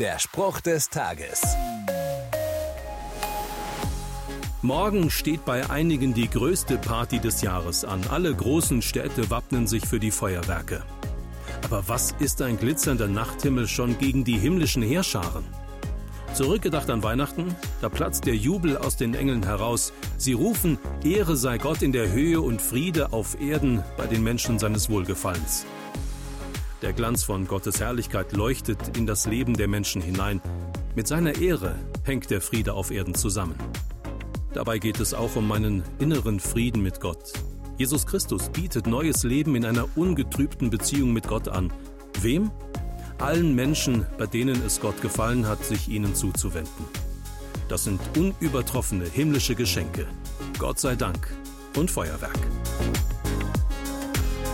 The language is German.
Der Spruch des Tages. Morgen steht bei einigen die größte Party des Jahres an. Alle großen Städte wappnen sich für die Feuerwerke. Aber was ist ein glitzernder Nachthimmel schon gegen die himmlischen Heerscharen? Zurückgedacht an Weihnachten, da platzt der Jubel aus den Engeln heraus. Sie rufen, Ehre sei Gott in der Höhe und Friede auf Erden bei den Menschen seines Wohlgefallens. Der Glanz von Gottes Herrlichkeit leuchtet in das Leben der Menschen hinein. Mit seiner Ehre hängt der Friede auf Erden zusammen. Dabei geht es auch um meinen inneren Frieden mit Gott. Jesus Christus bietet neues Leben in einer ungetrübten Beziehung mit Gott an. Wem? Allen Menschen, bei denen es Gott gefallen hat, sich ihnen zuzuwenden. Das sind unübertroffene himmlische Geschenke. Gott sei Dank und Feuerwerk.